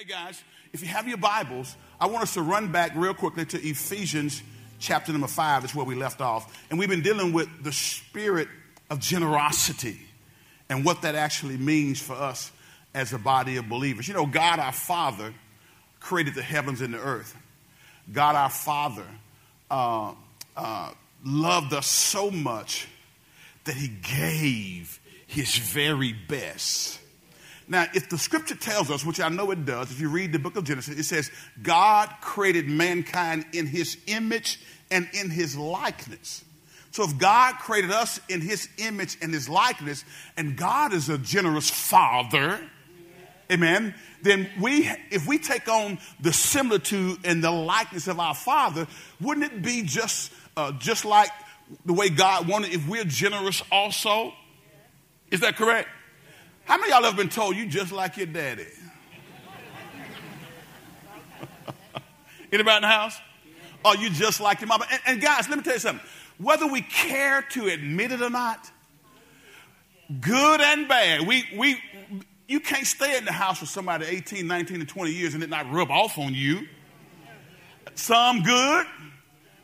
Okay, guys, if you have your Bibles, I want us to run back real quickly to Ephesians chapter number five, is where we left off. And we've been dealing with the spirit of generosity and what that actually means for us as a body of believers. You know, God our Father created the heavens and the earth. God our Father uh, uh, loved us so much that he gave his very best now, if the scripture tells us, which I know it does, if you read the book of Genesis, it says, God created mankind in his image and in his likeness. So if God created us in his image and his likeness, and God is a generous father, amen, then we, if we take on the similitude and the likeness of our father, wouldn't it be just, uh, just like the way God wanted if we're generous also? Is that correct? How many y'all have been told you just like your daddy? Anybody in the house? Are you just like your mama? And, and, guys, let me tell you something. Whether we care to admit it or not, good and bad, we, we, you can't stay in the house with somebody 18, 19, and 20 years and it not rub off on you. Some good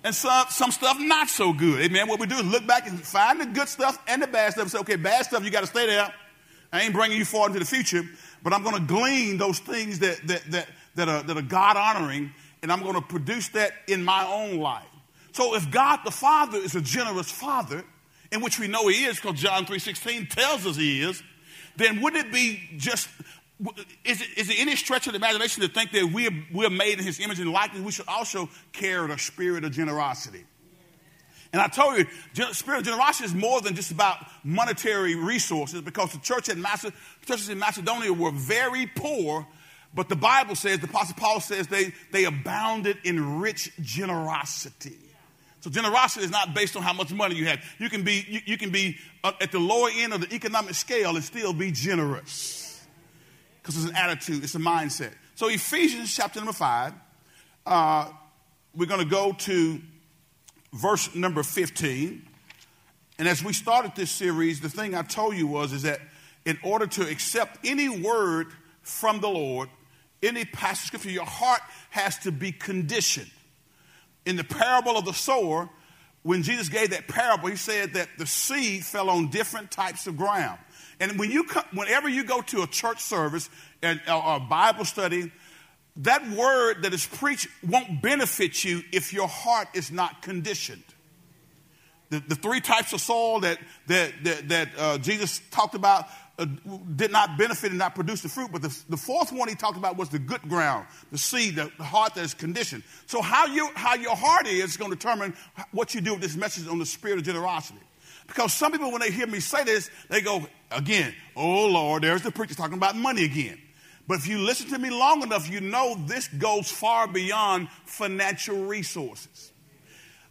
and some, some stuff not so good. Amen. What we do is look back and find the good stuff and the bad stuff and say, okay, bad stuff, you got to stay there. I ain't bringing you forward into the future, but I'm going to glean those things that, that, that, that are, that are God honoring, and I'm going to produce that in my own life. So if God the Father is a generous Father, in which we know He is, because John 3.16 tells us He is, then wouldn't it be just, is it, is it any stretch of the imagination to think that we're, we're made in His image and likeness? We should also carry the spirit of generosity. And I told you, spirit of generosity is more than just about monetary resources because the church in Macedonia, churches in Macedonia were very poor, but the Bible says, the Apostle Paul says they, they abounded in rich generosity. So generosity is not based on how much money you have. You can be, you, you can be uh, at the lower end of the economic scale and still be generous. Because it's an attitude, it's a mindset. So Ephesians chapter number five, uh, we're going to go to verse number 15. And as we started this series, the thing I told you was is that in order to accept any word from the Lord, any passage of scripture, your heart has to be conditioned. In the parable of the sower, when Jesus gave that parable, he said that the seed fell on different types of ground. And when you come, whenever you go to a church service and or a Bible study, that word that is preached won't benefit you if your heart is not conditioned. The, the three types of soil that, that, that, that uh, Jesus talked about uh, did not benefit and not produce the fruit. But the, the fourth one he talked about was the good ground, the seed, the, the heart that is conditioned. So, how, you, how your heart is, is going to determine what you do with this message on the spirit of generosity. Because some people, when they hear me say this, they go, again, oh Lord, there's the preacher talking about money again. But if you listen to me long enough, you know this goes far beyond financial resources.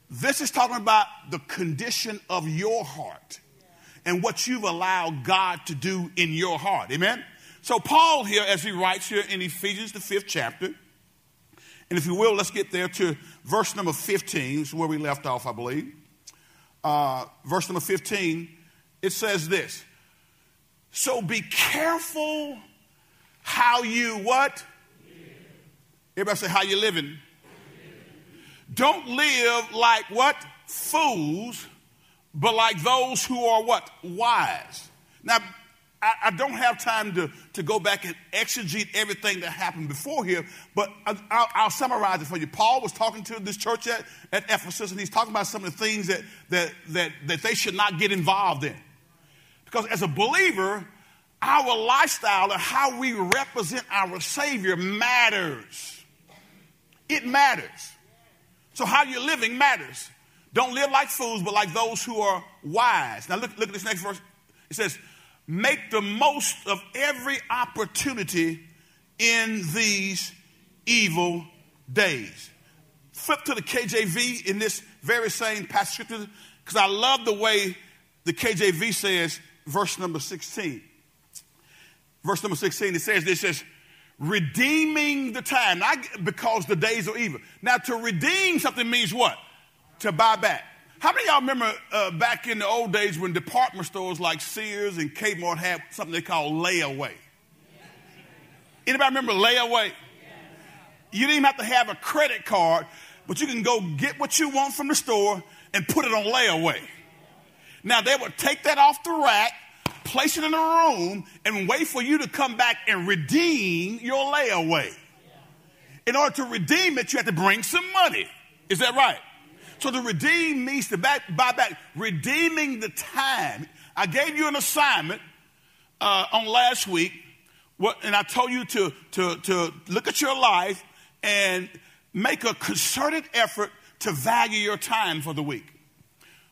This is talking about the condition of your heart and what you've allowed God to do in your heart. Amen? So, Paul here, as he writes here in Ephesians, the fifth chapter, and if you will, let's get there to verse number 15, is where we left off, I believe. Uh, verse number 15, it says this So be careful how you what? Everybody say how you living. Don't live like what? Fools, but like those who are what? Wise. Now, I, I, don't have time to, to go back and exegete everything that happened before here, but I, I'll, I'll, summarize it for you. Paul was talking to this church at, at Ephesus, and he's talking about some of the things that, that, that, that they should not get involved in. Because as a believer, our lifestyle and how we represent our Savior matters. It matters. So, how you're living matters. Don't live like fools, but like those who are wise. Now, look, look at this next verse. It says, Make the most of every opportunity in these evil days. Flip to the KJV in this very same passage because I love the way the KJV says, verse number 16 verse number 16, it says this, says, redeeming the time, not because the days are evil. Now, to redeem something means what? To buy back. How many y'all remember uh, back in the old days when department stores like Sears and Kmart had something they called layaway? Anybody remember layaway? You didn't even have to have a credit card, but you can go get what you want from the store and put it on layaway. Now they would take that off the rack, place it in a room, and wait for you to come back and redeem your layaway. In order to redeem it, you have to bring some money. Is that right? So to redeem means to back, buy back, redeeming the time. I gave you an assignment uh, on last week, what, and I told you to, to, to look at your life and make a concerted effort to value your time for the week.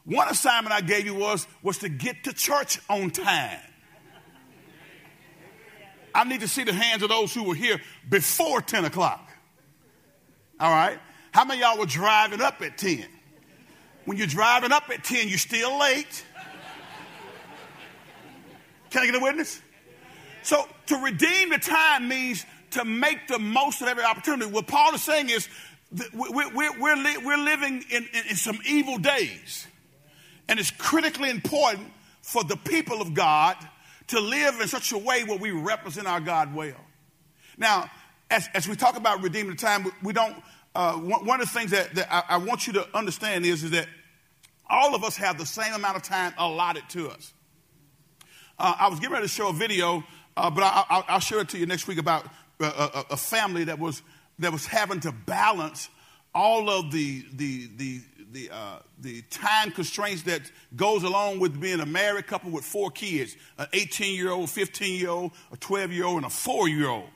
One assignment I gave you was, was to get to church on time. I need to see the hands of those who were here before 10 o'clock. All right? How many y'all were driving up at 10? When you're driving up at 10, you're still late. Can I get a witness? So to redeem the time means to make the most of every opportunity. What Paul is saying is we're, we're, we're, li- we're living in, in, in some evil days. And it's critically important for the people of God to live in such a way where we represent our God well. Now, as, as we talk about redeeming the time, we don't, uh, one of the things that, that I, I, want you to understand is, is that all of us have the same amount of time allotted to us. Uh, I was getting ready to show a video, uh, but I, will share it to you next week about a, a, a, family that was, that was having to balance all of the, the, the, the, uh, the time constraints that goes along with being a married couple with four kids an 18 year old, 15 year old, a 12 year old, and a four year old.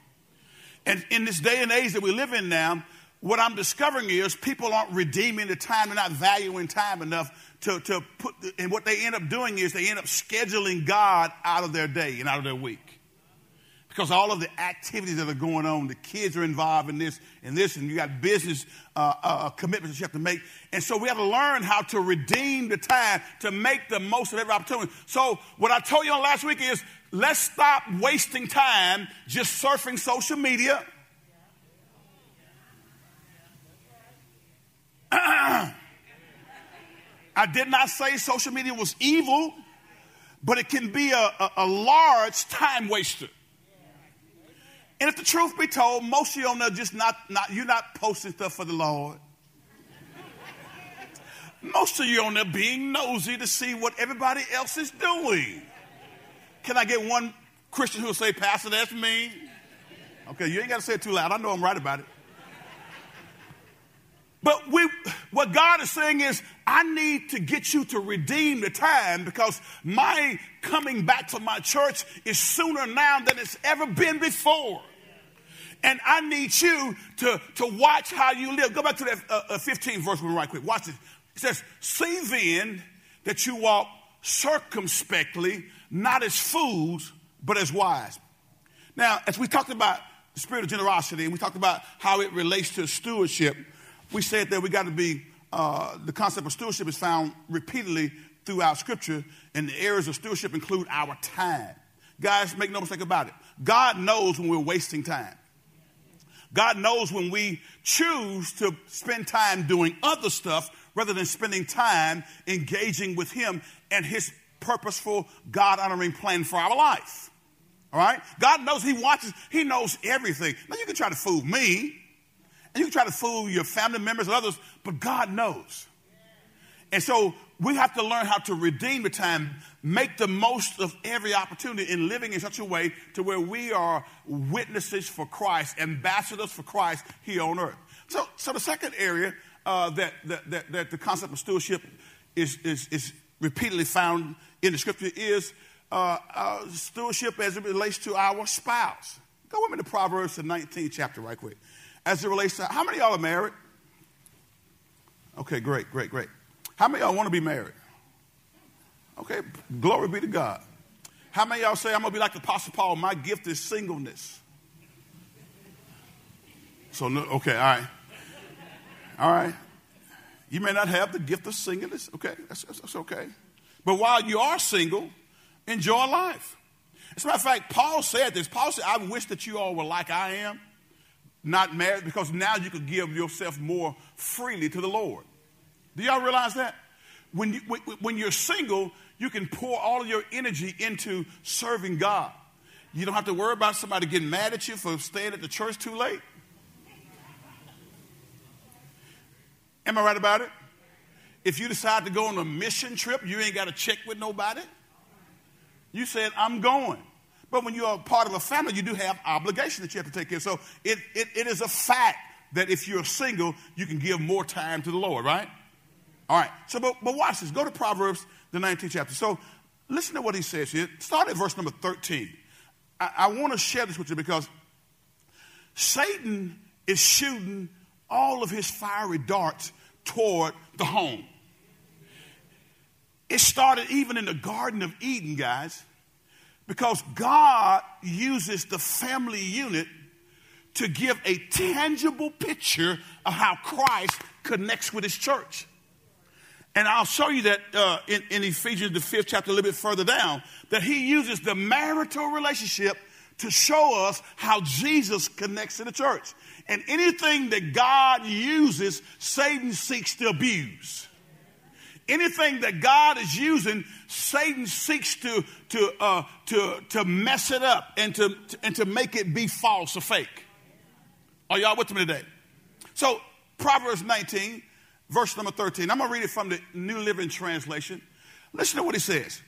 And in this day and age that we live in now, what I'm discovering is people aren't redeeming the time, they're not valuing time enough to, to put, and what they end up doing is they end up scheduling God out of their day and out of their week. Because all of the activities that are going on, the kids are involved in this and this, and you got business uh, uh, uh, commitments that you have to make. And so we have to learn how to redeem the time to make the most of every opportunity. So, what I told you on last week is let's stop wasting time just surfing social media I did not say social media was evil, but it can be a, a, a, large time waster. And if the truth be told, most of you on there just not, not you're not posting stuff for the Lord. Most of you on there being nosy to see what everybody else is doing. Can I get one Christian who will say, Pastor, that's me? Okay, you ain't got to say it too loud. I know I'm right about it. But we, what God is saying is, I need to get you to redeem the time because my coming back to my church is sooner now than it's ever been before. And I need you to, to watch how you live. Go back to that uh, 15th uh, verse right quick. Watch this. It says, See then that you walk circumspectly, not as fools, but as wise. Now, as we talked about the spirit of generosity and we talked about how it relates to stewardship, we said that we got to be, uh, the concept of stewardship is found repeatedly throughout Scripture, and the areas of stewardship include our time. Guys, make no mistake about it. God knows when we're wasting time. God knows when we choose to spend time doing other stuff rather than spending time engaging with Him and His purposeful, God honoring plan for our life. All right? God knows He watches, He knows everything. Now, you can try to fool me. And you can try to fool your family members and others, but God knows. And so we have to learn how to redeem the time, make the most of every opportunity in living in such a way to where we are witnesses for Christ, ambassadors for Christ here on earth. So, so the second area uh, that, that, that, that, the concept of stewardship is, is, is repeatedly found in the scripture is uh, uh, stewardship as it relates to our spouse. Go with me to Proverbs, the 19th chapter, right quick as it relates to how many y'all are married? Okay, great, great, great. How many y'all want to be married? Okay, glory be to God. How many y'all say I'm gonna be like the Apostle Paul? My gift is singleness. So okay, all right, all right. You may not have the gift of singleness. Okay, that's, that's okay. But while you are single, enjoy life. As a matter of fact, Paul said this. Paul said, "I wish that you all were like I am." Not married because now you could give yourself more freely to the Lord. Do y'all realize that? When, you, when you're single, you can pour all of your energy into serving God. You don't have to worry about somebody getting mad at you for staying at the church too late. Am I right about it? If you decide to go on a mission trip, you ain't got to check with nobody. You said, I'm going. But when you're a part of a family, you do have obligations that you have to take care of. So it, it, it is a fact that if you're single, you can give more time to the Lord, right? All right. So, but, but watch this. Go to Proverbs, the 19th chapter. So listen to what he says here. Start at verse number 13. I, I want to share this with you because Satan is shooting all of his fiery darts toward the home. It started even in the Garden of Eden, guys, because God uses the family unit to give a tangible picture of how Christ connects with his church. And I'll show you that uh, in, in Ephesians, the fifth chapter, a little bit further down, that he uses the marital relationship to show us how Jesus connects to the church. And anything that God uses, Satan seeks to abuse. Anything that God is using, Satan seeks to, to, uh, to, to mess it up and to, and to make it be false or fake. Are y'all with me today? So, Proverbs 19, verse number 13. I'm going to read it from the New Living Translation. Listen to what he says.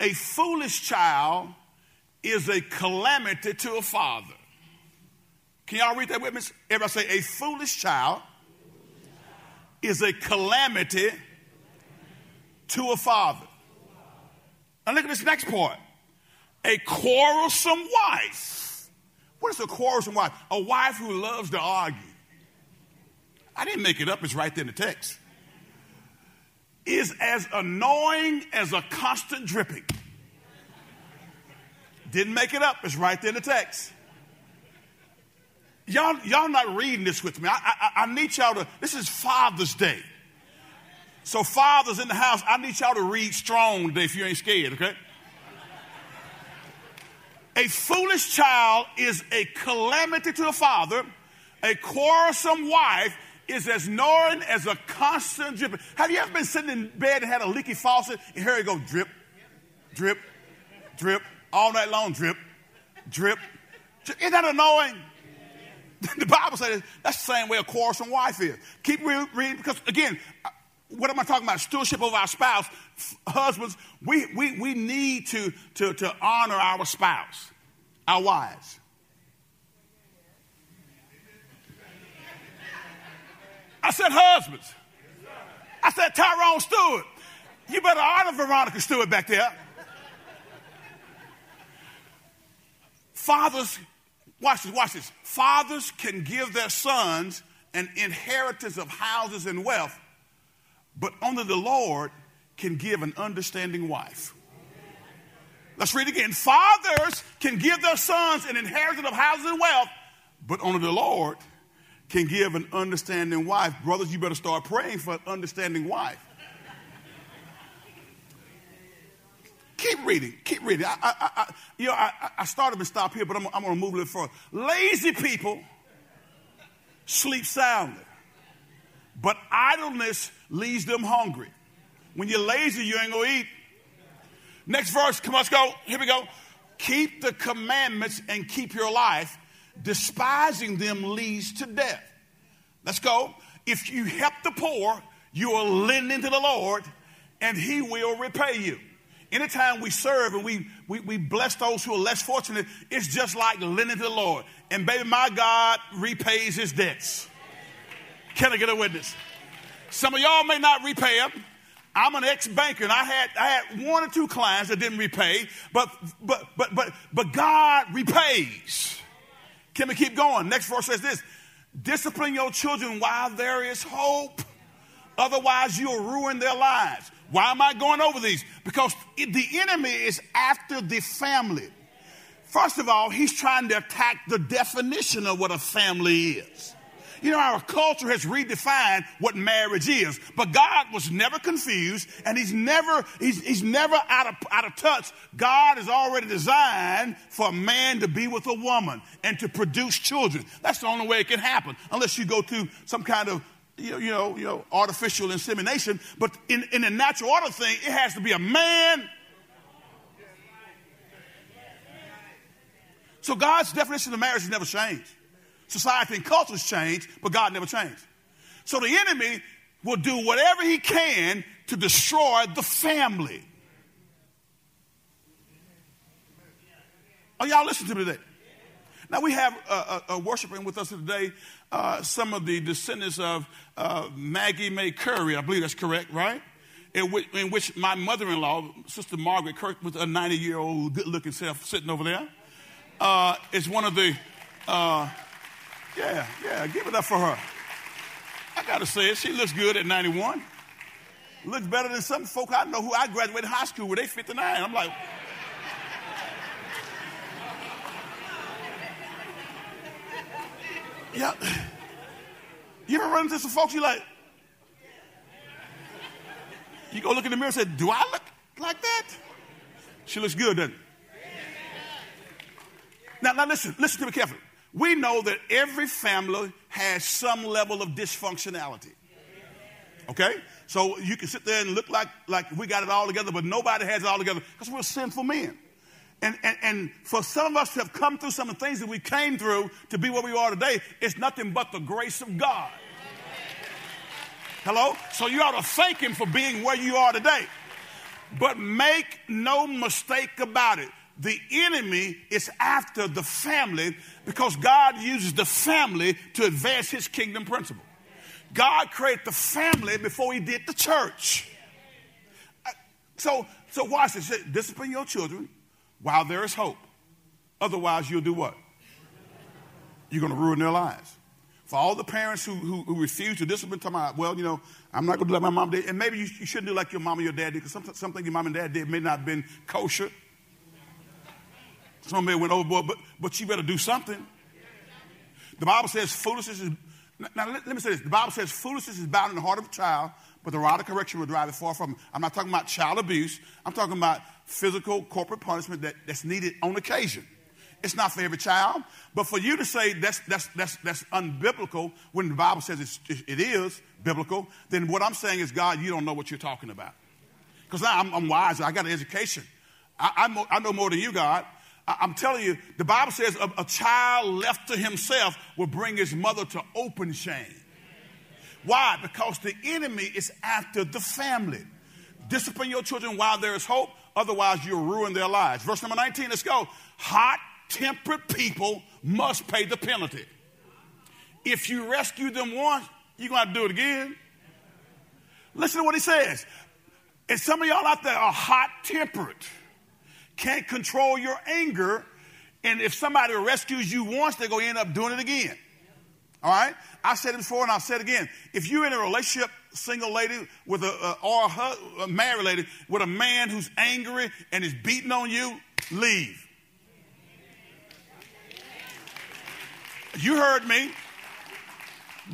A foolish child is a calamity to a father. Can y'all read that with me? Everybody say, a foolish child is a calamity to a father. Now look at this next part. A quarrelsome wife. What is a quarrelsome wife? A wife who loves to argue. I didn't make it up, it's right there in the text. Is as annoying as a constant dripping. Didn't make it up, it's right there in the text. Y'all, y'all not reading this with me. I, I, I need y'all to, this is Father's Day. So, fathers in the house, I need y'all to read strong today if you ain't scared, okay? A foolish child is a calamity to a father. A quarrelsome wife is as annoying as a constant dripping. Have you ever been sitting in bed and had a leaky faucet and here it go drip, drip, drip, all night long, drip, drip. drip. Isn't that annoying? the Bible says that's the same way a quarrelsome wife is. Keep reading because again, what am I talking about? Stewardship over our spouse. Husbands, we, we, we need to, to, to honor our spouse, our wives. I said husbands. I said Tyrone Stewart. You better honor Veronica Stewart back there. Fathers, watch this, watch this. Fathers can give their sons an inheritance of houses and wealth, but only the Lord can give an understanding wife. Let's read again. Fathers can give their sons an inheritance of houses and wealth, but only the Lord can give an understanding wife. Brothers, you better start praying for an understanding wife. Keep reading. Keep reading. I, I, I you know, I, I started to stop here, but I'm, I'm going to move a little further. Lazy people sleep soundly, but idleness leaves them hungry. When you're lazy, you ain't to eat. Next verse. Come on, let's go. Here we go. Keep the commandments and keep your life. Despising them leads to death. Let's go. If you help the poor, you are lending to the Lord, and He will repay you. Anytime we serve and we, we, we bless those who are less fortunate, it's just like lending to the Lord. And baby, my God repays his debts. Can I get a witness? Some of y'all may not repay them. I'm an ex-banker and I had I had one or two clients that didn't repay, but but but but but God repays. Can we keep going? Next verse says this: discipline your children while there is hope. Otherwise, you'll ruin their lives. Why am I going over these? Because the enemy is after the family. First of all, he's trying to attack the definition of what a family is. You know, our culture has redefined what marriage is, but God was never confused and he's never, he's, he's never out of, out of touch. God is already designed for a man to be with a woman and to produce children. That's the only way it can happen, unless you go to some kind of you know, you know, you know artificial insemination, but in, in the natural order thing, it has to be a man So God's definition of marriage has never changed. Society and cultures change, but God never changed. So the enemy will do whatever he can to destroy the family. Oh, y'all listen to me today? Now we have uh, uh, worshiping with us today uh, some of the descendants of uh, Maggie May Curry. I believe that's correct, right? In which, in which my mother-in-law, Sister Margaret Kirk, with a 90-year-old good-looking self sitting over there, uh, is one of the. Yeah, yeah, give it up for her. I gotta say it. She looks good at 91. Looks better than some folk I know who I graduated high school with. They 59. I'm like. Yeah. You ever run into some folks you like? You go look in the mirror and say, Do I look like that? She looks good, doesn't? Now, now listen, listen to me carefully. We know that every family has some level of dysfunctionality. Okay? So you can sit there and look like, like we got it all together, but nobody has it all together because we're sinful men. And, and, and for some of us to have come through some of the things that we came through to be where we are today, it's nothing but the grace of God. Hello? So you ought to thank Him for being where you are today. But make no mistake about it. The enemy is after the family because God uses the family to advance His kingdom principle. God created the family before He did the church. Uh, so, so watch this. Discipline your children while there is hope. Otherwise, you'll do what? You're going to ruin their lives. For all the parents who, who, who refuse to discipline, talking about, well, you know, I'm not going to do like my mom did. And maybe you, you shouldn't do like your mom or your dad did because some, something your mom and dad did may not have been kosher. Some have went overboard, but, but you better do something. The Bible says foolishness is, now let, let me say this. The Bible says foolishness is bound in the heart of a child, but the rod of correction will drive it far from him. I'm not talking about child abuse. I'm talking about physical corporate punishment that, that's needed on occasion. It's not for every child, but for you to say that's, that's, that's, that's unbiblical when the Bible says it's, it is biblical, then what I'm saying is, God, you don't know what you're talking about. Because I'm, I'm wise, I got an education. I, I, I know more than you, God. I, am telling you, the Bible says a, a child left to himself will bring his mother to open shame. Why? Because the enemy is after the family. Discipline your children while there is hope, otherwise, you'll ruin their lives. Verse number 19, let's go. Hot tempered people must pay the penalty. If you rescue them once, you're going to do it again. Listen to what he says. And some of y'all out there are hot tempered, can't control your anger, and if somebody rescues you once, they're going to end up doing it again. All right? I said it before and I'll say it again. If you're in a relationship, single lady with a, or a, a married lady with a man who's angry and is beating on you, leave. You heard me.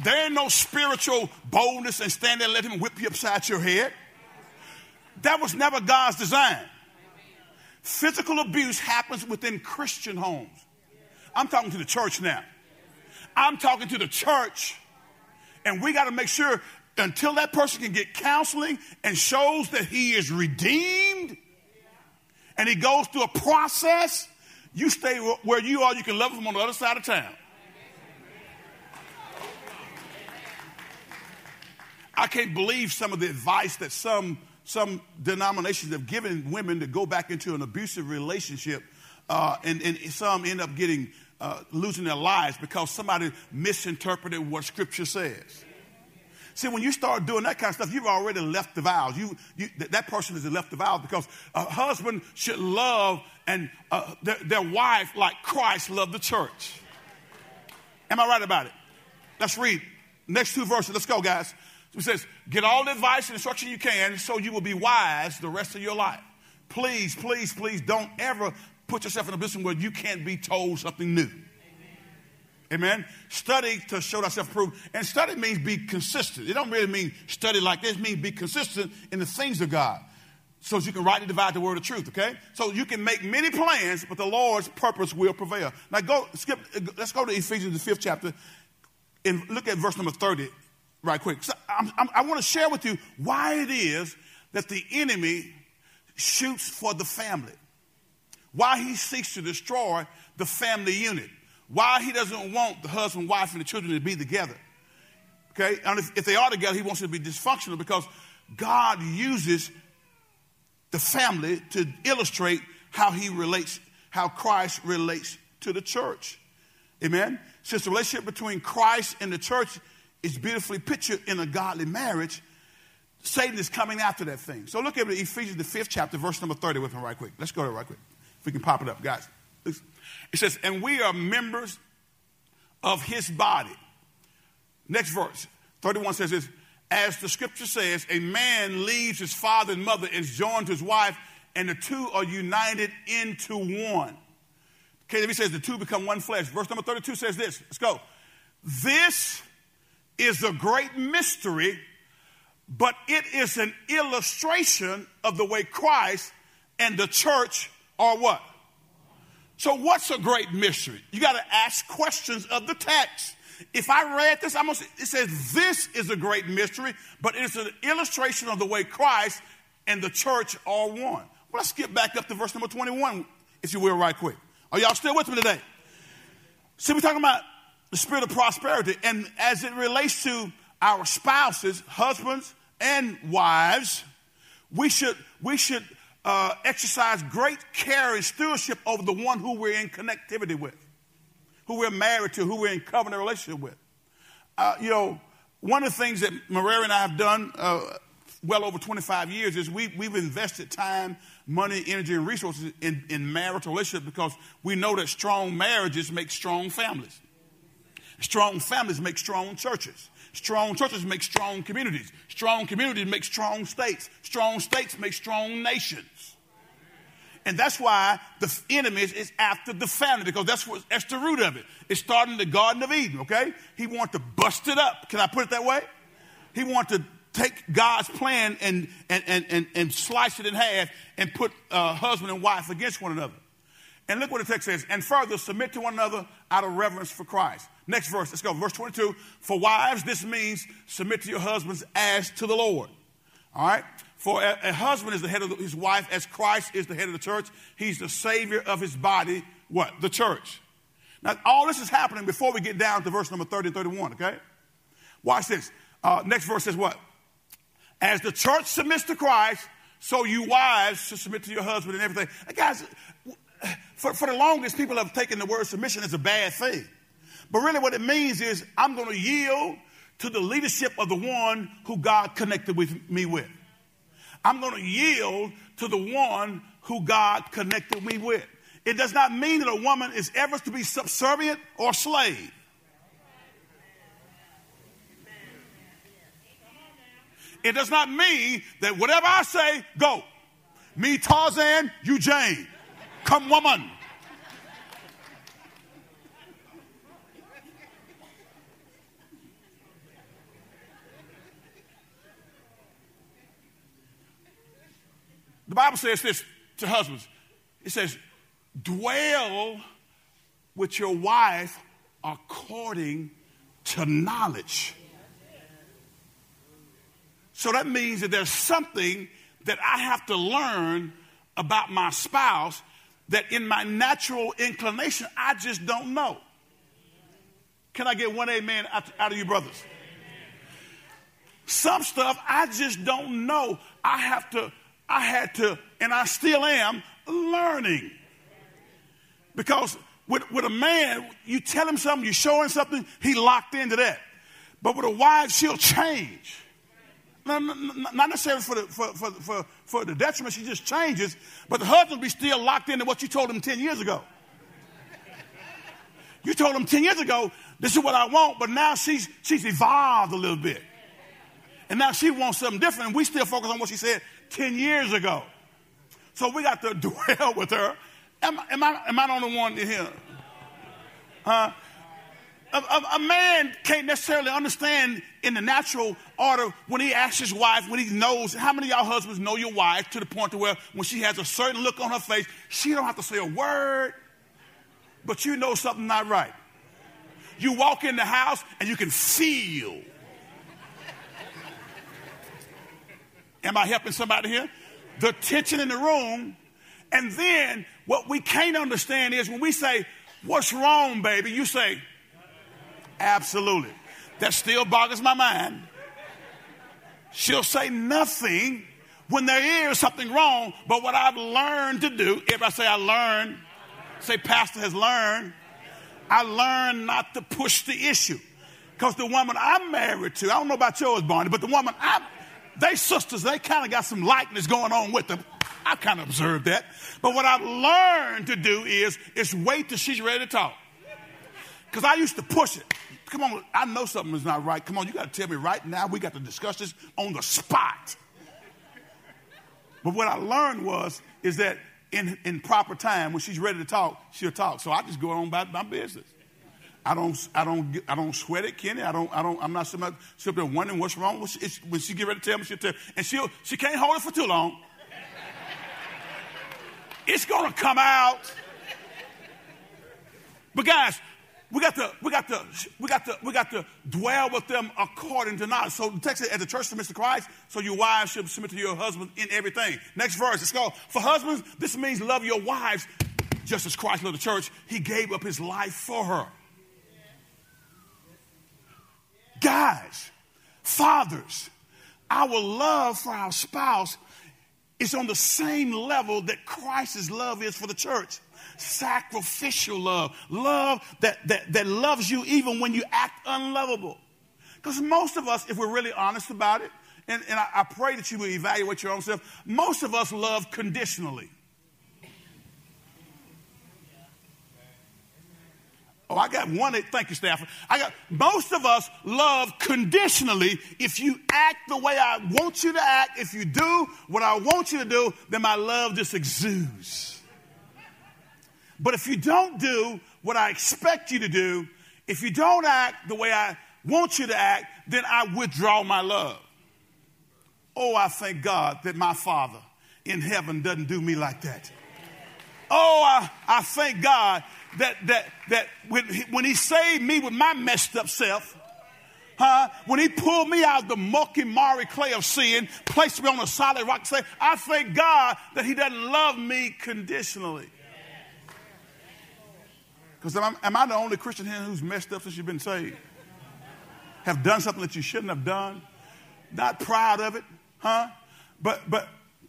There ain't no spiritual boldness and stand there and let him whip you upside your head. That was never God's design. Physical abuse happens within Christian homes. I'm talking to the church now. I'm talking to the church. And we got to make sure until that person can get counseling and shows that he is redeemed and he goes through a process, you stay where you are. You can love him on the other side of town. I can't believe some of the advice that some, some denominations have given women to go back into an abusive relationship, uh, and, and some end up getting uh, losing their lives because somebody misinterpreted what Scripture says. See, when you start doing that kind of stuff, you've already left the vows. You, you that person has left the vows because a husband should love and uh, their wife like Christ loved the church. Am I right about it? Let's read next two verses. Let's go, guys. It says, "Get all the advice and instruction you can, so you will be wise the rest of your life." Please, please, please, don't ever put yourself in a position where you can't be told something new. Amen. Study to show thyself approved. And study means be consistent. It don't really mean study like this. It means be consistent in the things of God. So you can rightly divide the word of truth, okay? So you can make many plans, but the Lord's purpose will prevail. Now go skip, let's go to Ephesians the fifth chapter and look at verse number 30 right quick. So I'm, I'm, I want to share with you why it is that the enemy shoots for the family why he seeks to destroy the family unit. Why he doesn't want the husband, wife, and the children to be together. Okay? And if, if they are together, he wants it to be dysfunctional because God uses the family to illustrate how he relates, how Christ relates to the church. Amen? Since the relationship between Christ and the church is beautifully pictured in a godly marriage, Satan is coming after that thing. So look at Ephesians, the fifth chapter, verse number 30 with me right quick. Let's go there right quick. If we can pop it up, guys. It says, and we are members of his body. Next verse, 31 says this, as the scripture says, a man leaves his father and mother and is joined to his wife, and the two are united into one. KJV says the two become one flesh. Verse number 32 says this. Let's go. This is a great mystery, but it is an illustration of the way Christ and the church are what? So, what's a great mystery? You got to ask questions of the text. If I read this, I'm gonna say, it says this is a great mystery, but it's an illustration of the way Christ and the church are one. Well, let's skip back up to verse number 21, if you will, right quick. Are y'all still with me today? See, we're talking about the spirit of prosperity, and as it relates to our spouses, husbands, and wives, we should we should uh, exercise great care and stewardship over the one who we're in connectivity with, who we're married to, who we're in covenant relationship with. Uh, you know, one of the things that Maria and I have done uh, well over 25 years is we, we've invested time, money, energy, and resources in, in marital relationship because we know that strong marriages make strong families. Strong families make strong churches. Strong churches make strong communities. Strong communities make strong states. Strong states make strong nations. And that's why the enemy is after the family because that's what that's the root of it. It's starting the Garden of Eden, okay? He wanted to bust it up. Can I put it that way? He wanted to take God's plan and, and, and, and, and slice it in half and put uh, husband and wife against one another. And look what the text says. And further, submit to one another out of reverence for Christ. Next verse, let's go. Verse 22. For wives, this means submit to your husbands as to the Lord. All right? For a, a husband is the head of his wife, as Christ is the head of the church. He's the savior of his body, what? The church. Now, all this is happening before we get down to verse number 30 and 31, okay? Watch this. Uh, next verse says what? As the church submits to Christ, so you wives should submit to your husband and everything. guys, for, for the longest, people have taken the word submission as a bad thing. But really, what it means is I'm going to yield to the leadership of the one who God connected with me with. I'm going to yield to the one who God connected me with. It does not mean that a woman is ever to be subservient or slave. It does not mean that whatever I say, go. Me, Tarzan, you, Jane. Come, woman. The Bible says this to husbands it says, dwell with your wife according to knowledge. So that means that there's something that I have to learn about my spouse that in my natural inclination, I just don't know. Can I get one amen out, out of you, brothers? Some stuff I just don't know. I have to, I had to, and I still am learning. Because with, with a man, you tell him something, you show him something, he locked into that. But with a wife, she'll change. Not, necessarily for the, for, for, for, for the detriment, she just changes, but the husband be still locked into what you told him 10 years ago. You told him 10 years ago, this is what I want, but now she's, she's evolved a little bit. And now she wants something different, and we still focus on what she said 10 years ago. So we got to dwell with her. Am, am, I, am I the only one here? Huh? A, a, a, man can't necessarily understand in the natural order when he asks his wife, when he knows, how many of y'all husbands know your wife to the point to where when she has a certain look on her face, she don't have to say a word, but you know something not right. You walk in the house and you can feel. Am I helping somebody here? The tension in the room. And then what we can't understand is when we say, What's wrong, baby? You say, Absolutely. That still boggles my mind. She'll say nothing when there is something wrong, but what I've learned to do, if I say I learned, say Pastor has learned, I learned not to push the issue. Because the woman I'm married to, I don't know about yours, Barney, but the woman I'm, they sisters, they kind of got some likeness going on with them. I kind of observed that. But what I've learned to do is, is wait till she's ready to talk. Because I used to push it. Come on, I know something is not right. Come on, you got to tell me right now. We got to discuss this on the spot. But what I learned was, is that in, in proper time, when she's ready to talk, she'll talk. So I just go on about my business. I don't, I don't, I don't sweat it, Kenny. I don't, I don't, I'm not sitting there wondering what's wrong. When she, when she get ready to tell me, she'll tell me. And she'll, she can't hold it for too long. It's to come out. But guys, we got to, we got to, we got to, we got to dwell with them according to knowledge. So the text says, at the church submit to Christ, so your wives should submit to your husband in everything. Next verse, let's go. For husbands, this means love your wives just as Christ loved the church. He gave up his life for her. Guys, fathers, our love for our spouse is on the same level that Christ's love is for the church. Sacrificial love, love that, that, that loves you even when you act unlovable. Because most of us, if we're really honest about it, and, and I, I pray that you will evaluate your own self, most of us love conditionally. Oh, I got one. Thank you, Stafford. I got most of us love conditionally. If you act the way I want you to act, if you do what I want you to do, then my love just exudes. But if you don't do what I expect you to do, if you don't act the way I want you to act, then I withdraw my love. Oh, I thank God that my Father in heaven doesn't do me like that. Oh, I, I thank God that, that, that when, he, when he saved me with my messed up self, huh? When he pulled me out of the mucky, marry clay of sin, placed me on a solid rock, say, I thank God that he doesn't love me conditionally. Because am, am I the only Christian here who's messed up since you've been saved? Have done something that you shouldn't have done? Not proud of it, huh? But, but,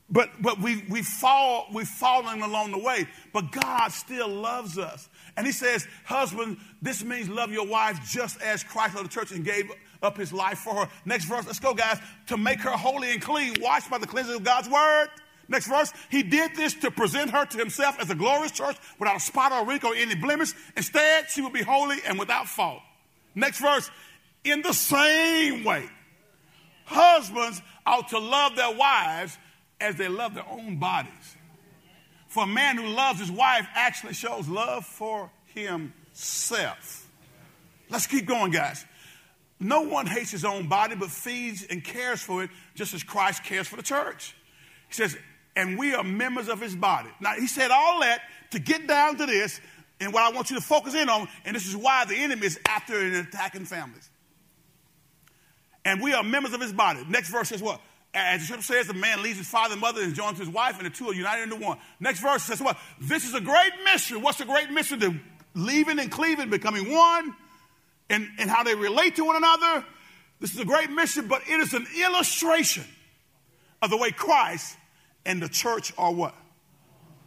but, but we, we fall, we've fallen along the way. But God still loves us. And he says, husband, this means love your wife just as Christ loved the church and gave up his life for her. Next verse, let's go, guys. To make her holy and clean, washed by the cleansing of God's word. Next verse, he did this to present her to himself as a glorious church without a spot or wrinkle or any blemish. Instead, she will be holy and without fault. Next verse, in the same way, husbands ought to love their wives as they love their own bodies. For a man who loves his wife actually shows love for himself. Let's keep going, guys. No one hates his own body, but feeds and cares for it just as Christ cares for the church. He says, and we are members of his body. Now, he said all that to get down to this, and what I want you to focus in on, and this is why the enemy is after and attacking families. And we are members of his body. Next verse says what? As the scripture says, the man leaves his father and mother and joins his wife, and the two are united into one. Next verse says what? This is a great mystery. What's the great mystery? The leaving and cleaving, becoming one, and, and how they relate to one another. This is a great mystery, but it is an illustration of the way Christ and the church are what?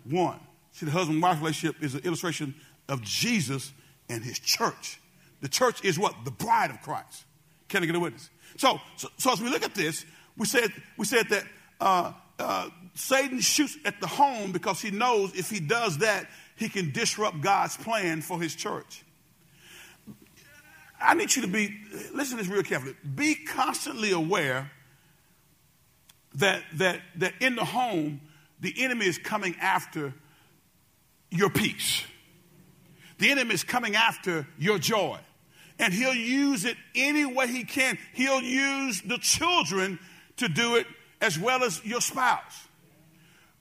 One. See, the husband wife relationship is an illustration of Jesus and his church. The church is what? The bride of Christ. Can I get a witness? So, so, so as we look at this, we said, we said that uh, uh, Satan shoots at the home because he knows if he does that, he can disrupt God's plan for his church. I need you to be, listen to this real carefully. Be constantly aware that, that, that in the home, the enemy is coming after your peace. The enemy is coming after your joy. And he'll use it any way he can. He'll use the children to do it as well as your spouse.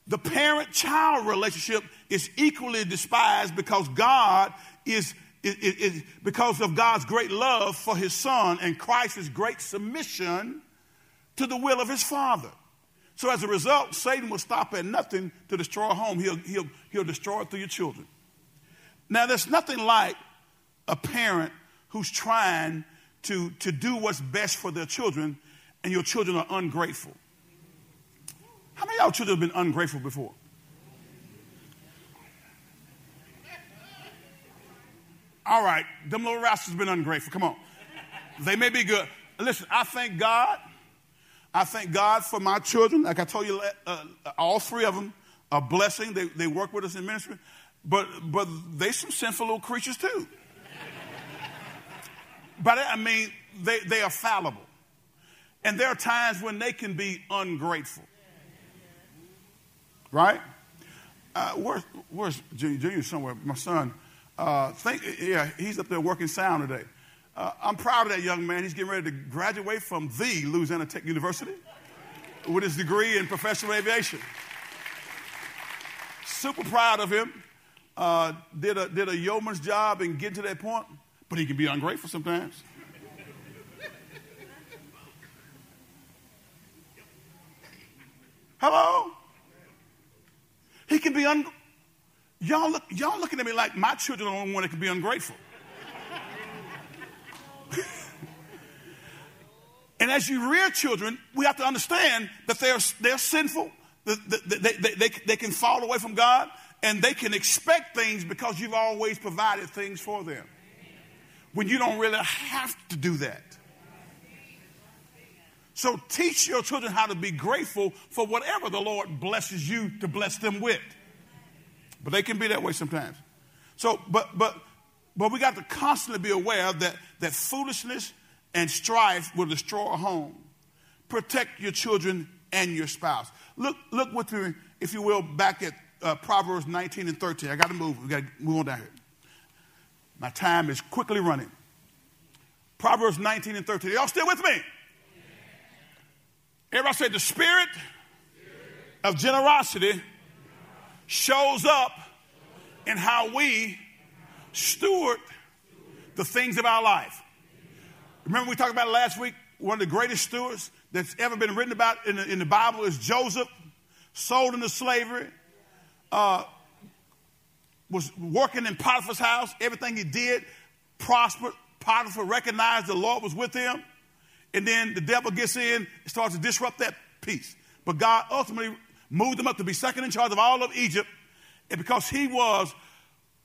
The parent child relationship is equally despised because God is, is, is, because of God's great love for his son and Christ's great submission to the will of his father. So as a result, Satan will stop at nothing to destroy a home. He'll, he'll, he'll destroy it through your children. Now, there's nothing like a parent who's trying to, to do what's best for their children and your children are ungrateful. How many of y'all children have been ungrateful before? All right, them little rascals have been ungrateful. Come on. They may be good. Listen, I thank God. I thank God for my children. Like I told you, uh, all three of them are blessing. They, they work with us in ministry. But, but they some sinful little creatures too. but I mean, they, they are fallible. And there are times when they can be ungrateful. Right? Uh, where's, where's Junior? Junior somewhere. My son. Uh, think, yeah, he's up there working sound today. Uh, I'm proud of that young man. He's getting ready to graduate from the Louisiana Tech University with his degree in professional aviation. Super proud of him. Uh, did, a, did a yeoman's job and get to that point, but he can be ungrateful sometimes. Hello? He can be ungrateful. Y'all, look, y'all looking at me like my children are the only one that can be ungrateful. and as you rear children, we have to understand that they're, they're sinful, they, they, they, they can fall away from God, and they can expect things because you've always provided things for them. When you don't really have to do that. So teach your children how to be grateful for whatever the Lord blesses you to bless them with. But they can be that way sometimes. So, but but but we got to constantly be aware that that foolishness and strife will destroy a home. Protect your children and your spouse. Look, look with me, if you will, back at uh, Proverbs 19 and 13. I got to move. We got to move on down here. My time is quickly running. Proverbs 19 and 13. Y'all still with me? Everybody say the spirit of generosity shows up in how we steward the things of our life. Remember, we talked about last week? One of the greatest stewards that's ever been written about in the, in the Bible is Joseph, sold into slavery, uh, was working in Potiphar's house. Everything he did prospered. Potiphar recognized the Lord was with him. And then the devil gets in starts to disrupt that peace. But God ultimately moved him up to be second in charge of all of Egypt And because he was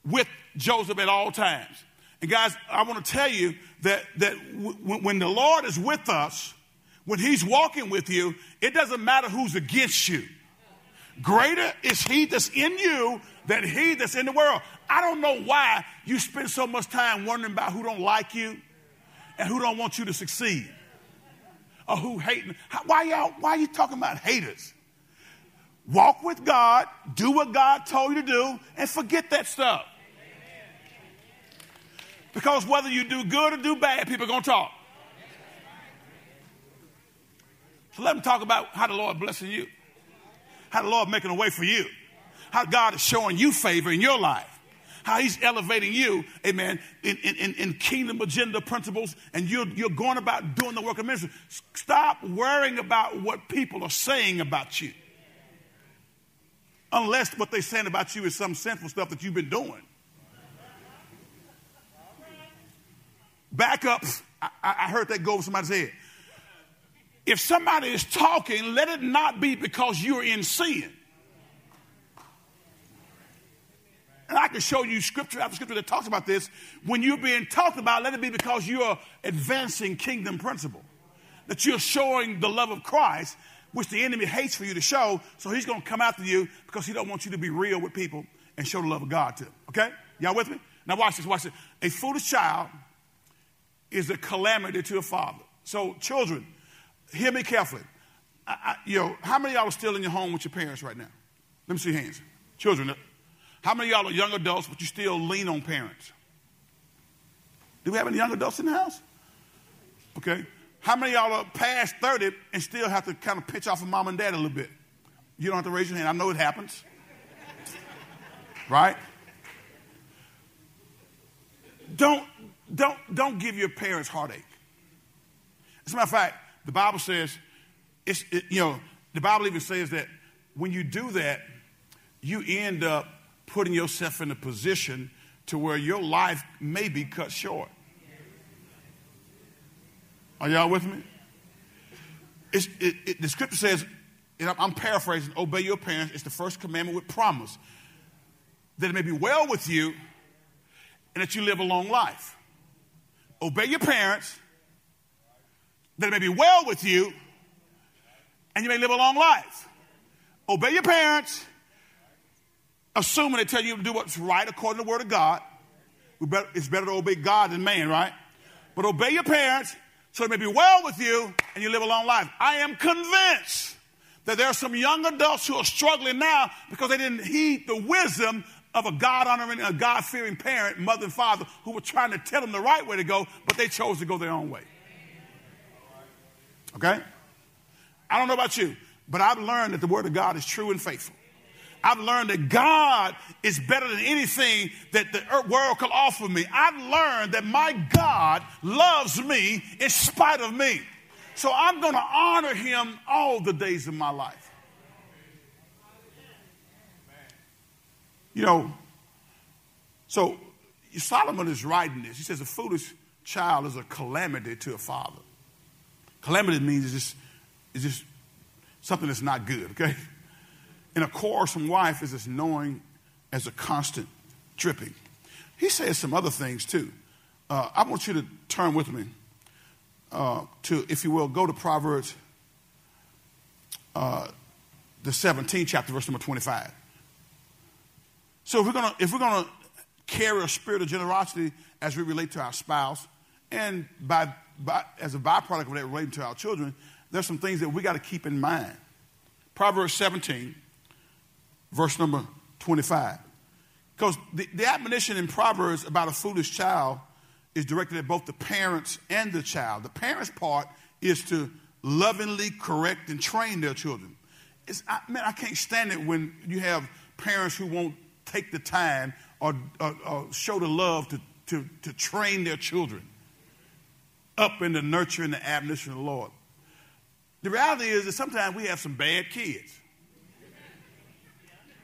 with Joseph at all times. And guys, I want to tell you that, that w- when the Lord is with us, when he's walking with you, it doesn't matter who's against you. Greater is he that's in you than he that's in the world. I don't know why you spend so much time wondering about who don't like you and who don't want you to succeed or who hate. Why y'all? Why are you talking about haters? Walk with God, do what God told you to do, and forget that stuff. Because whether you do good or do bad, people are going to talk. So let them talk about how the Lord blessing you, how the Lord making a way for you, how God is showing you favor in your life, how He's elevating you, amen, in, in, in kingdom agenda principles, and you're, you're going about doing the work of ministry. Stop worrying about what people are saying about you unless what they're saying about you is some sinful stuff that you've been doing. Back up. I, I heard that go over somebody's head. If somebody is talking, let it not be because you're in sin. And I can show you scripture after scripture that talks about this. When you're being talked about, let it be because you're advancing kingdom principle. That you're showing the love of Christ which the enemy hates for you to show. So he's going to come after you because he don't want you to be real with people and show the love of God to them. Okay? Y'all with me? Now watch this, watch this. A foolish child is a calamity to a father. So children, hear me carefully. I, I, you know, how many y'all are still in your home with your parents right now? Let me see hands. Children, uh, how many y'all are young adults but you still lean on parents? Do we have any young adults in the house? Okay. How many y'all are past 30 and still have to kind of pitch off of mom and dad a little bit? You don't have to raise your hand. I know it happens. right? Don't, don't, don't give your parents heartache. As a matter of fact, the Bible says, it's, it, you know, the Bible even says that when you do that, you end up putting yourself in a position to where your life may be cut short. Are y'all with me? It, it, the scripture says, and I'm paraphrasing, obey your parents. It's the first commandment with promise that it may be well with you and that you live a long life. Obey your parents that it may be well with you and you may live a long life. Obey your parents, assuming they tell you to do what's right according to the word of God. It's better to obey God than man, right? But obey your parents so it may be well with you and you live a long life. I am convinced that there are some young adults who are struggling now because they didn't heed the wisdom of a God honoring, a God fearing parent, mother and father who were trying to tell them the right way to go, but they chose to go their own way. Okay? I don't know about you, but I've learned that the Word of God is true and faithful. I've learned that God is better than anything that the world can offer me. I've learned that my God loves me in spite of me. So I'm going to honor him all the days of my life. You know, so Solomon is writing this. He says, A foolish child is a calamity to a father. Calamity means it's just, it's just something that's not good, okay? And a quarrelsome wife is as knowing as a constant dripping. He says some other things too. Uh, I want you to turn with me uh, to, if you will, go to Proverbs, uh, the 17th chapter, verse number 25. So if we're gonna if we're gonna carry a spirit of generosity as we relate to our spouse, and by, by as a byproduct of that relating to our children, there's some things that we got to keep in mind. Proverbs 17, verse number 25. Because the, the admonition in Proverbs about a foolish child is directed at both the parents and the child. The parents' part is to lovingly correct and train their children. It's, I, man, I can't stand it when you have parents who won't take the time or, or, or show the love to, to, to train their children up in the nurture and the admonition of the Lord. The reality is that sometimes we have some bad kids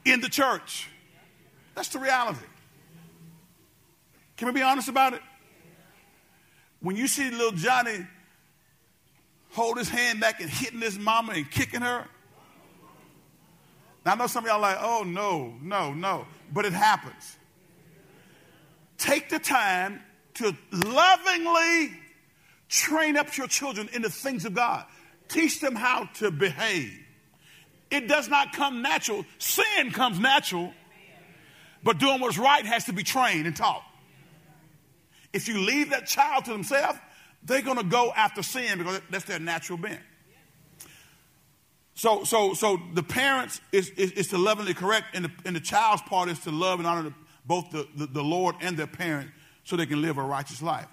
in the church. That's the reality. Can we be honest about it? When you see little Johnny hold his hand back and hitting his mama and kicking her, now I know some of y'all like, oh no, no, no, but it happens. Take the time to lovingly train up your children in the things of God. Teach them how to behave. It does not come natural. Sin comes natural, but doing what's right has to be trained and taught. If you leave that child to themselves, they're going to go after sin because that's their natural bent. So, so, so the parents is, is, is to lovingly correct, and the, and the child's part is to love and honor the, both the, the, the, Lord and their parent so they can live a righteous life.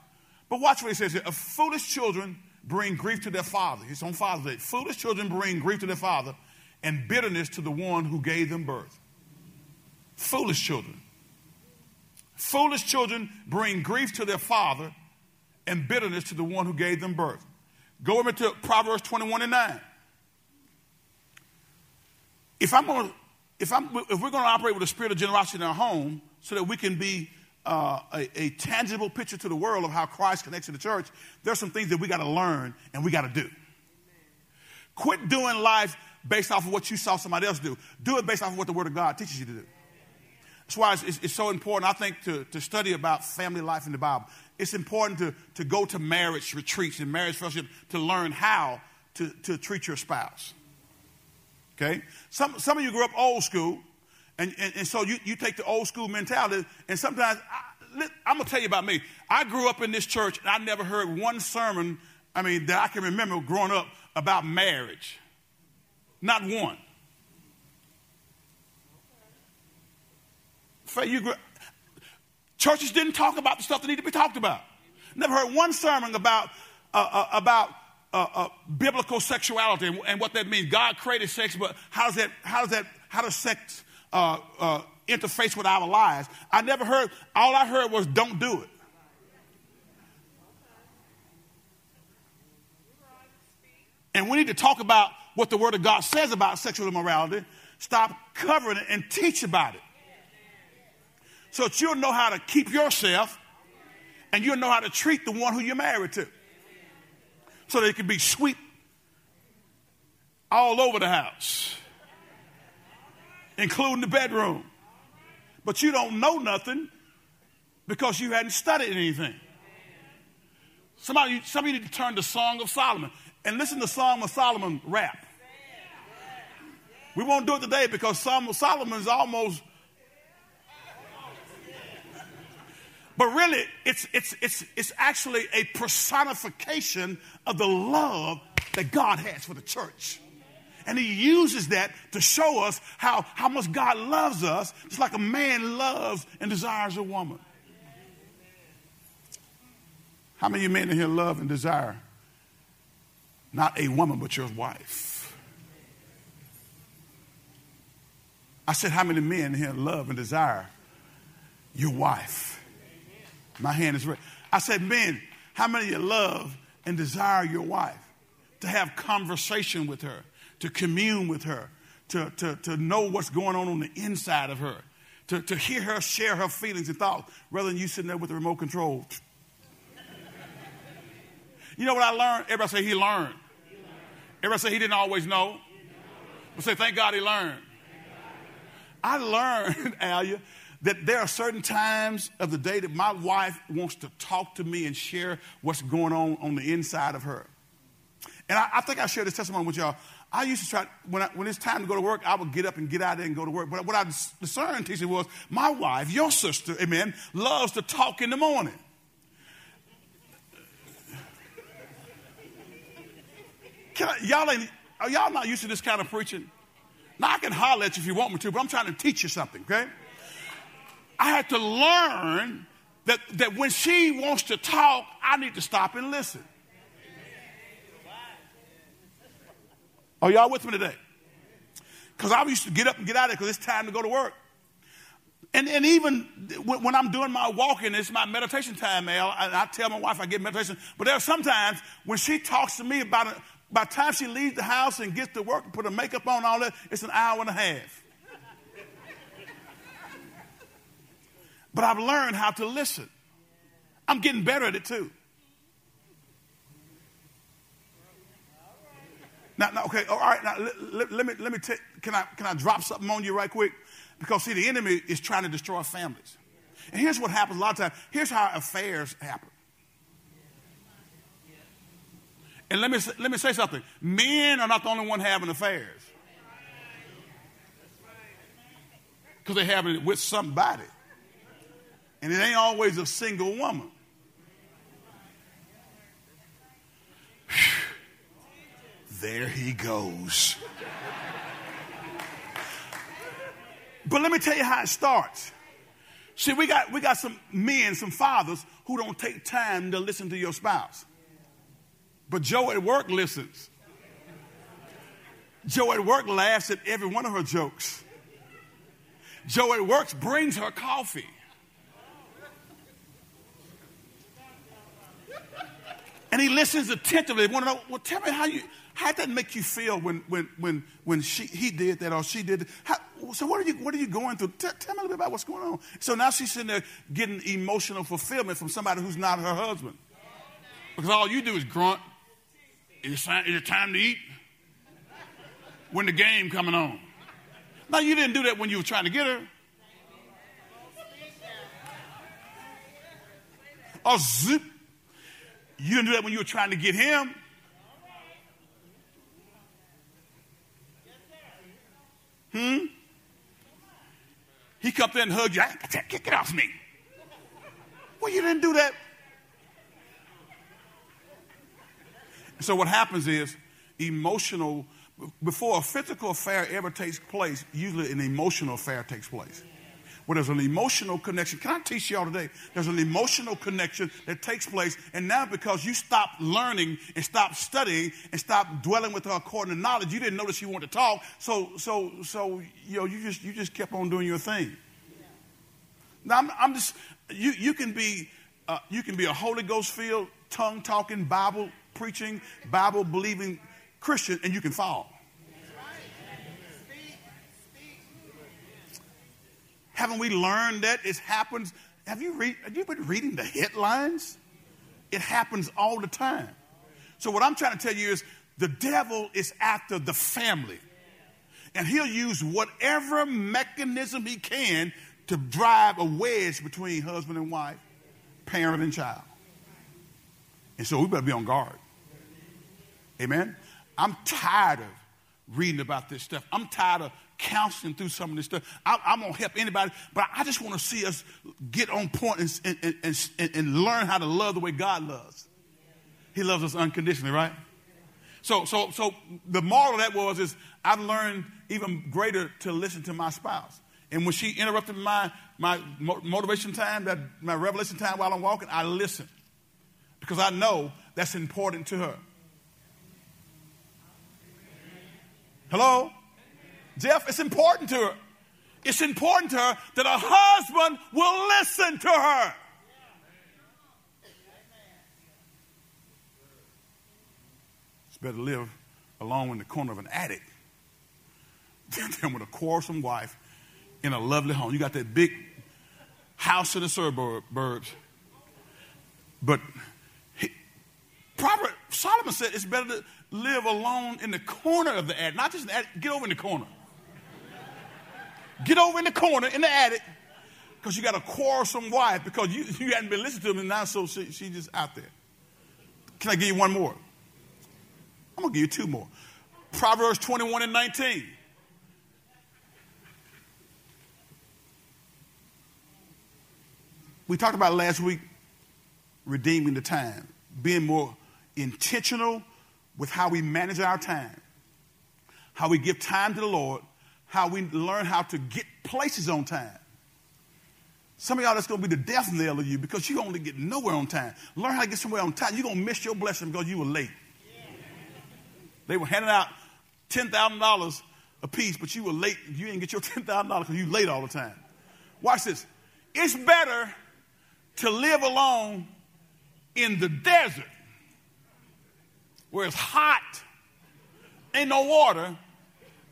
But watch what he says here. foolish children bring grief to their father. It's on Father's Day. Foolish children bring grief to their father and bitterness to the one who gave them birth. Foolish children. Foolish children bring grief to their father and bitterness to the one who gave them birth. Go over to Proverbs 21 and 9. If I'm going if, I'm, if we're going to operate with a spirit of generosity in our home so that we can be uh, a, a, tangible picture to the world of how Christ connects to the church, there's some things that we got to learn and we got to do. Amen. Quit doing life based off of what you saw somebody else do. Do it based off of what the Word of God teaches you to do. That's why it's, it's, so important, I think, to, to study about family life in the Bible. It's important to, to go to marriage retreats and marriage fellowship to learn how to, to treat your spouse. Okay? Some, some of you grew up old school, and, and, and so you, you take the old school mentality, and sometimes, I, I'm going to tell you about me. I grew up in this church, and I never heard one sermon, I mean, that I can remember growing up about marriage. Not one. You grew, churches didn't talk about the stuff that needed to be talked about. Never heard one sermon about, uh, uh, about uh, uh, biblical sexuality and, and, what that means. God created sex, but how does that, how does that, how does sex uh, uh, interface with our lives? I never heard, all I heard was don't do it. And we need to talk about what the Word of God says about sexual immorality. Stop covering it and teach about it. so that you'll know how to keep yourself and you'll know how to treat the one who you're married to. So they could be sweet all over the house, including the bedroom. But you don't know nothing because you hadn't studied anything. Somebody, some of you need to turn to Song of Solomon and listen to Song of Solomon rap. We won't do it today because Song of Solomon is almost. But really, it's, it's, it's, it's actually a personification of the love that God has for the church. And he uses that to show us how, how much God loves us, just like a man loves and desires a woman. How many men in here love and desire not a woman, but your wife? I said, How many men in here love and desire your wife? My hand is raised. I said, Men, how many of you love and desire your wife? To have conversation with her, to commune with her, to, to, to know what's going on on the inside of her, to, to hear her share her feelings and thoughts, rather than you sitting there with the remote control. You know what I learned? Everybody say he learned. Everybody say he didn't always know. But say, thank God he learned. I learned, Alia, that there are certain times of the day that my wife wants to talk to me and share what's going on on the inside of her. And I, I think I shared this testimony with y'all. I used to try, when, I, when it's time to go to work, I would get up and get out there and go to work. But what I discerned, teacher, was my wife, your sister, amen, loves to talk in the morning. I, y'all ain't, y'all not used to this kind of preaching? Now, I can holler at you if you want me to, but I'm trying to teach you something, okay? I had to learn that, that when she wants to talk, I need to stop and listen. Are y'all with me today? Because I used to get up and get out of there because it's time to go to work. And, and even when, I'm doing my walking, it's my meditation time, Al. And I tell my wife I get meditation. But there are sometimes when she talks to me about it, by the time she leaves the house and gets to work and put her makeup on, all that, it's an hour and a half. But I've learned how to listen. I'm getting better at it too. Now, now okay, all right. Now, let, let, me let me take. Can I can I drop something on you right quick? Because see, the enemy is trying to destroy families. And here's what happens a lot of times. Here's how affairs happen. And let me, let me say something men are not the only one having affairs. Because they're having it with somebody. And it ain't always a single woman. There he goes. but let me tell you how it starts. See, we got, we got some men, some fathers who don't take time to listen to your spouse. But Joe at work listens. Joe at work laughs at every one of her jokes. Joe at work brings her coffee. And he listens attentively. Want to know? Well, tell me how you how did that make you feel when when when when she he did that or she did it? How, so what are you what are you going through? Tell, tell me a little bit about what's going on. So now she's sitting there getting emotional fulfillment from somebody who's not her husband, because all you do is grunt is it time to eat? When the game coming on? Now you didn't do that when you were trying to get her. Or zip. You didn't do that when you were trying to get him. Hmm? He come there and hugged you. Get off me. Well, you didn't do that So what happens is emotional, before a physical affair ever takes place, usually an emotional affair takes place. Where there's an emotional connection. Can I teach y'all today? There's an emotional connection that takes place, and now because you stopped learning and stopped studying and stopped dwelling with her according to knowledge, you didn't notice she wanted to talk. So, so, so, you know, you just you just kept on doing your thing. Now, I'm, I'm just you. You can be uh, you can be a Holy Ghost filled, tongue talking, Bible preaching, Bible believing Christian, and you can fall. Haven't we learned that it happens? Have you, read, have you been reading the headlines? It happens all the time. So, what I'm trying to tell you is the devil is after the family. And he'll use whatever mechanism he can to drive a wedge between husband and wife, parent and child. And so we better be on guard. Amen? I'm tired of reading about this stuff. I'm tired of counseling through some of this stuff. I, am going to help anybody, but I just want to see us get on point and, and, and, and, learn how to love the way God loves. He loves us unconditionally, right? So, so, so the moral of that was is I've learned even greater to listen to my spouse. And when she interrupted my, my motivation time, that my revelation time while I'm walking, I listen because I know that's important to her. Hello? Jeff, it's important to her. It's important to her that a husband will listen to her. It's better to live alone in the corner of an attic than with a quarrelsome wife in a lovely home. You got that big house in the suburbs, but he, Solomon said it's better to live alone in the corner of the attic, not just the attic, get over in the corner. Get over in the corner in the attic because you got a quarrelsome wife because you, you hadn't been listening to him and now so she, she just out there. Can I give you one more? I'm going to give you two more. Proverbs 21 and 19. We talked about last week redeeming the time, being more intentional with how we manage our time, how we give time to the Lord, how we learn how to get places on time. Some of y'all, that's going to be the death knell of you because you only get nowhere on time. Learn how to get somewhere on time. You're going to miss your blessing because you were late. They were handing out $10,000 a piece, but you were late. You didn't get your $10,000 because you late all the time. Watch this. It's better to live alone in the desert where it's hot, ain't no water,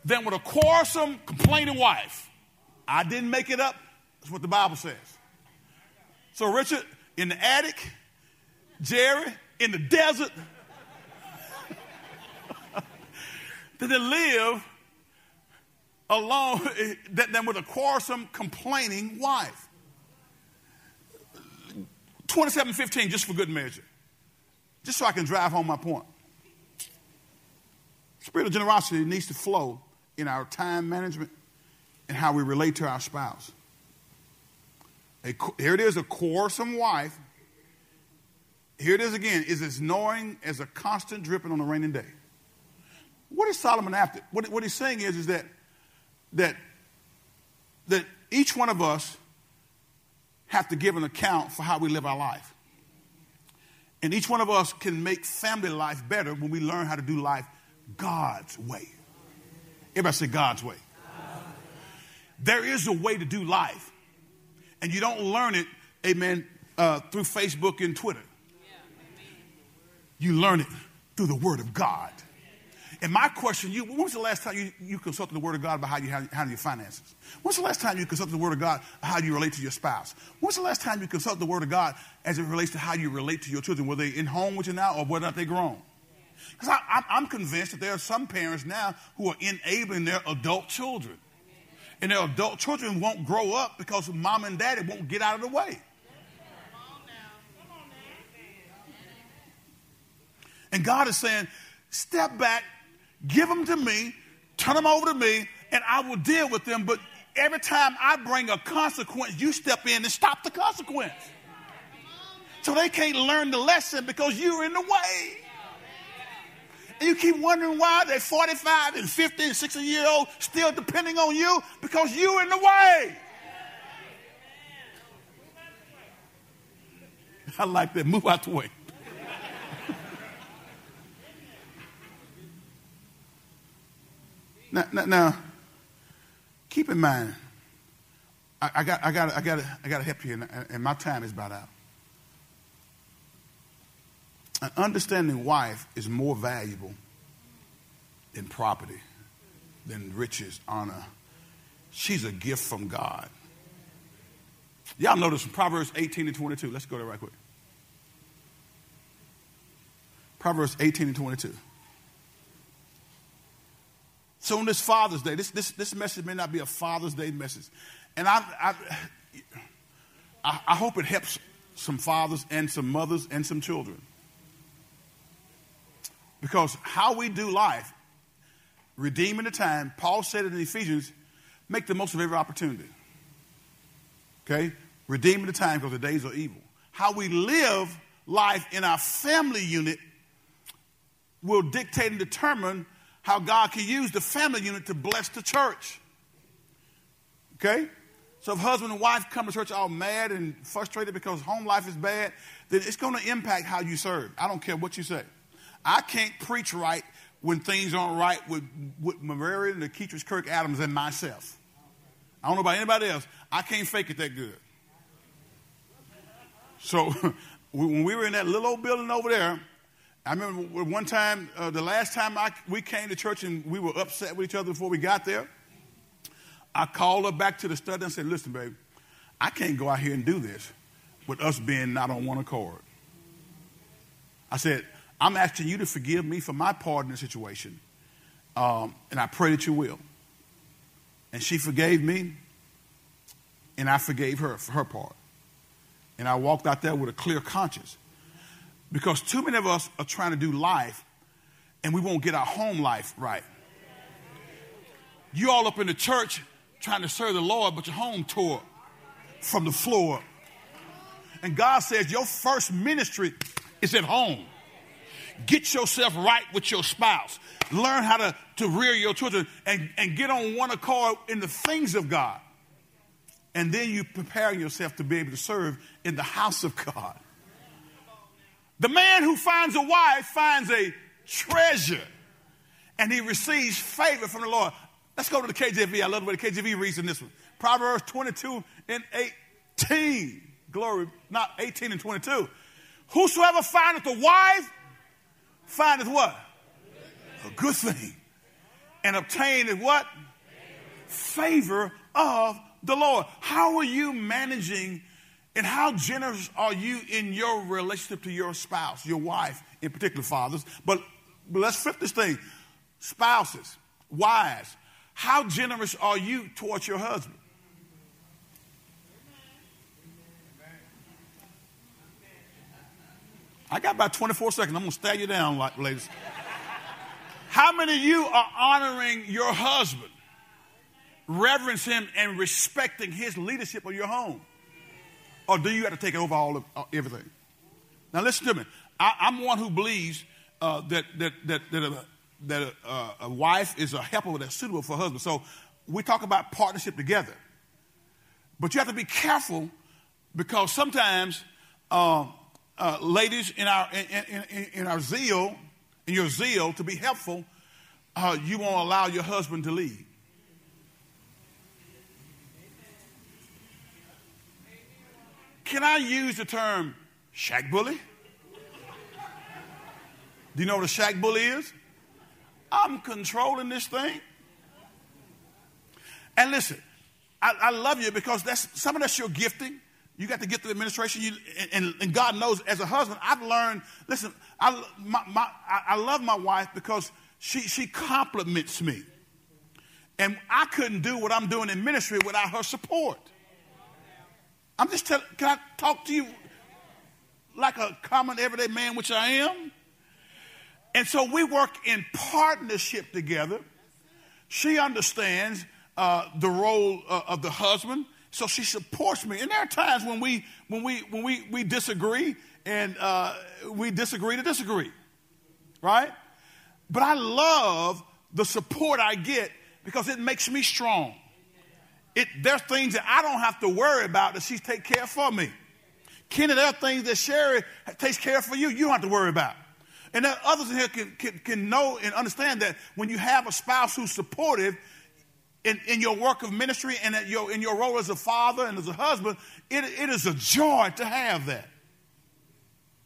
than with a quarrelsome, complaining wife. I didn't make it up. That's what the Bible says. So, Richard, in the attic, Jerry, in the desert, did they live alone than with a quarrelsome, complaining wife. 2715, just for good measure. Just so I can drive home my point. Spirit of generosity needs to flow in our time management and how we relate to our spouse. A, here it is a quarrelsome wife. Here it is again, is as knowing as a constant dripping on a raining day. What is Solomon after? What, what he's saying is, is that, that, that each one of us have to give an account for how we live our life. And each one of us can make family life better when we learn how to do life God's way. Everybody say God's way. There is a way to do life, and you don't learn it, amen, uh, through Facebook and Twitter. You learn it through the Word of God. And my question, you, when was the last time you, you consulted the Word of God about how you handle your finances? When's the last time you consulted the Word of God how you relate to your spouse? When's the last time you consulted the Word of God as it relates to how you relate to your children, whether they're in home with you now or whether or not they're grown? Because I'm convinced that there are some parents now who are enabling their adult children. And their adult children won't grow up because mom and daddy won't get out of the way. And God is saying, step back, give them to me, turn them over to me, and I will deal with them. But every time I bring a consequence, you step in and stop the consequence. So they can't learn the lesson because you're in the way. And you keep wondering why they're 45 and 50 and 60 year old still depending on you because you're in the way. I like that. Move out the way. now, now, now, keep in mind, I, I, got, I, got, I, got, I got to help you, and, and my time is about out. An understanding wife is more valuable than property, than riches, honor. She's a gift from God. Y'all this from Proverbs 18 and 22. Let's go there right quick. Proverbs 18 and 22. So on this Father's Day, this, this, this message may not be a Father's Day message. And I, I, I, I hope it helps some fathers and some mothers and some children. Because how we do life, redeeming the time, Paul said it in Ephesians, make the most of every opportunity. Okay? Redeeming the time because the days are evil. How we live life in our family unit will dictate and determine how God can use the family unit to bless the church. Okay? So if husband and wife come to church all mad and frustrated because home life is bad, then it's going to impact how you serve. I don't care what you say. I can't preach right when things aren't right with, with and the Keatrice Kirk Adams and myself. I don't know about anybody else. I can't fake it that good. So when we were in that little old building over there, I remember one time, uh, the last time I, we came to church and we were upset with each other before we got there. I called her back to the study and said, Listen, baby, I can't go out here and do this with us being not on one accord. I said, I'm asking you to forgive me for my part in the situation, um, and I pray that you will. And she forgave me, and I forgave her for her part. And I walked out there with a clear conscience. Because too many of us are trying to do life, and we won't get our home life right. You all up in the church trying to serve the Lord, but your home tore from the floor. And God says your first ministry is at home. Get yourself right with your spouse. Learn how to, to rear your children and, and get on one accord in the things of God. And then you prepare yourself to be able to serve in the house of God. The man who finds a wife finds a treasure and he receives favor from the Lord. Let's go to the KJV. I love the way the KJV reads in this one. Proverbs 22 and 18. Glory, not 18 and 22. Whosoever findeth a wife findeth what? A good thing. And obtaineth what? Favor of the Lord. How are you managing and how generous are you in your relationship to your spouse, your wife, in particular, fathers? But, but let's flip this thing. Spouses, wives, how generous are you towards your husband? I got about 24 seconds. I'm going to stare you down, ladies. How many of you are honoring your husband, reverence him, and respecting his leadership of your home? Or do you have to take over all of uh, everything? Now, listen to me. I, am one who believes uh, that, that, that, that a, that a, uh, a, wife is a helper that's suitable for a husband. So we talk about partnership together. But you have to be careful because sometimes, uh, uh, ladies, in our, in, in, in, our zeal, in your zeal to be helpful, uh, you won't allow your husband to lead. Can I use the term shack bully? Do you know what a shack bully is? I'm controlling this thing. And listen, I, I, love you because that's some of that's your gifting. You got to get to the administration. You, and, and, God knows, as a husband, I've learned. Listen, I, my, my, I love my wife because she she compliments me, and I couldn't do what I'm doing in ministry without her support. I'm just telling. Can I talk to you like a common everyday man, which I am? And so we work in partnership together. She understands uh, the role uh, of the husband, so she supports me. And there are times when we when we when we we disagree and uh, we disagree to disagree, right? But I love the support I get because it makes me strong. It, there's things that I don't have to worry about that she take care for me. Kenny, there are things that Sherry takes care for you, you don't have to worry about. And there others in here can, can, can know and understand that when you have a spouse who's supportive in, in your work of ministry and your, in your role as a father and as a husband, it, it is a joy to have that.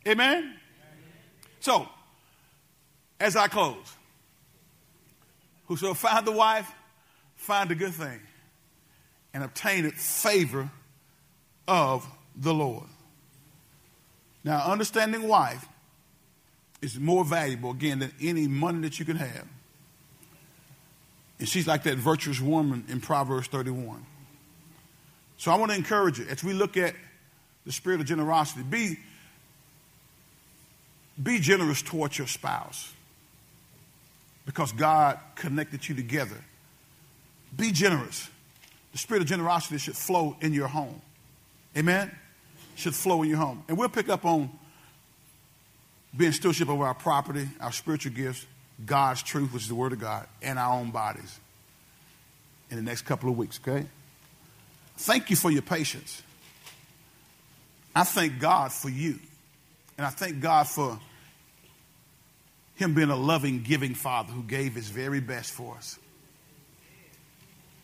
Amen? Amen? So, as I close, whoso find the wife, find a good thing and obtain it favor of the Lord. Now, understanding wife is more valuable, again, than any money that you can have. And she's like that virtuous woman in Proverbs 31. So I want to encourage you as we look at the spirit of generosity, be, be generous towards your spouse because God connected you together. Be generous. The spirit of generosity should flow in your home. Amen? Should flow in your home. And we'll pick up on being stewardship over our property, our spiritual gifts, God's truth, which is the Word of God, and our own bodies in the next couple of weeks, okay? Thank you for your patience. I thank God for you. And I thank God for Him being a loving, giving Father who gave His very best for us.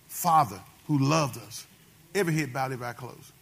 Father who loved us. Every head bowed, every eye closed.